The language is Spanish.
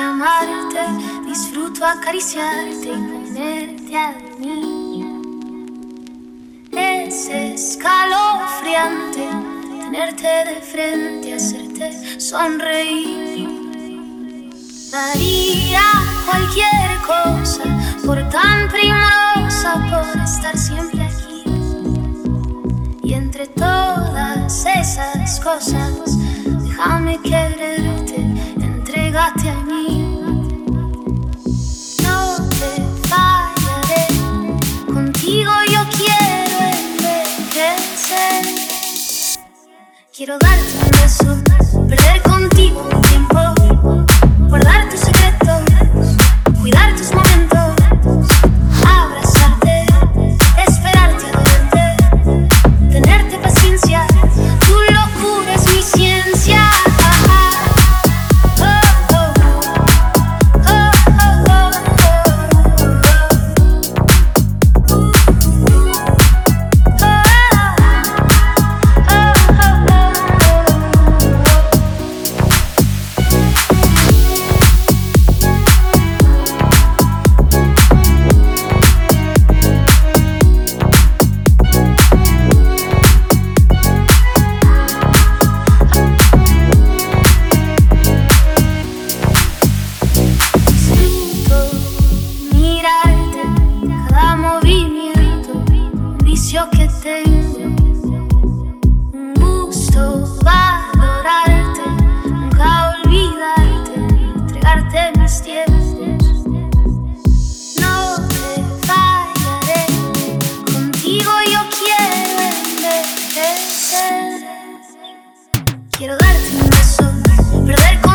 amarte, disfruto acariciarte y ponerte a dormir. Es escalofriante tenerte de frente, hacerte sonreír. Daría cualquier cosa por tan primorosa, por estar siempre aquí. Y entre todas esas cosas, déjame quererte, Quiero darte un beso, perder contigo un tiempo, guardar vicio que tengo, un gusto valorarte, nunca olvidarte, entregarte mis tiempos. No te fallaré, contigo yo quiero envejecer. Quiero darte un beso, perder contigo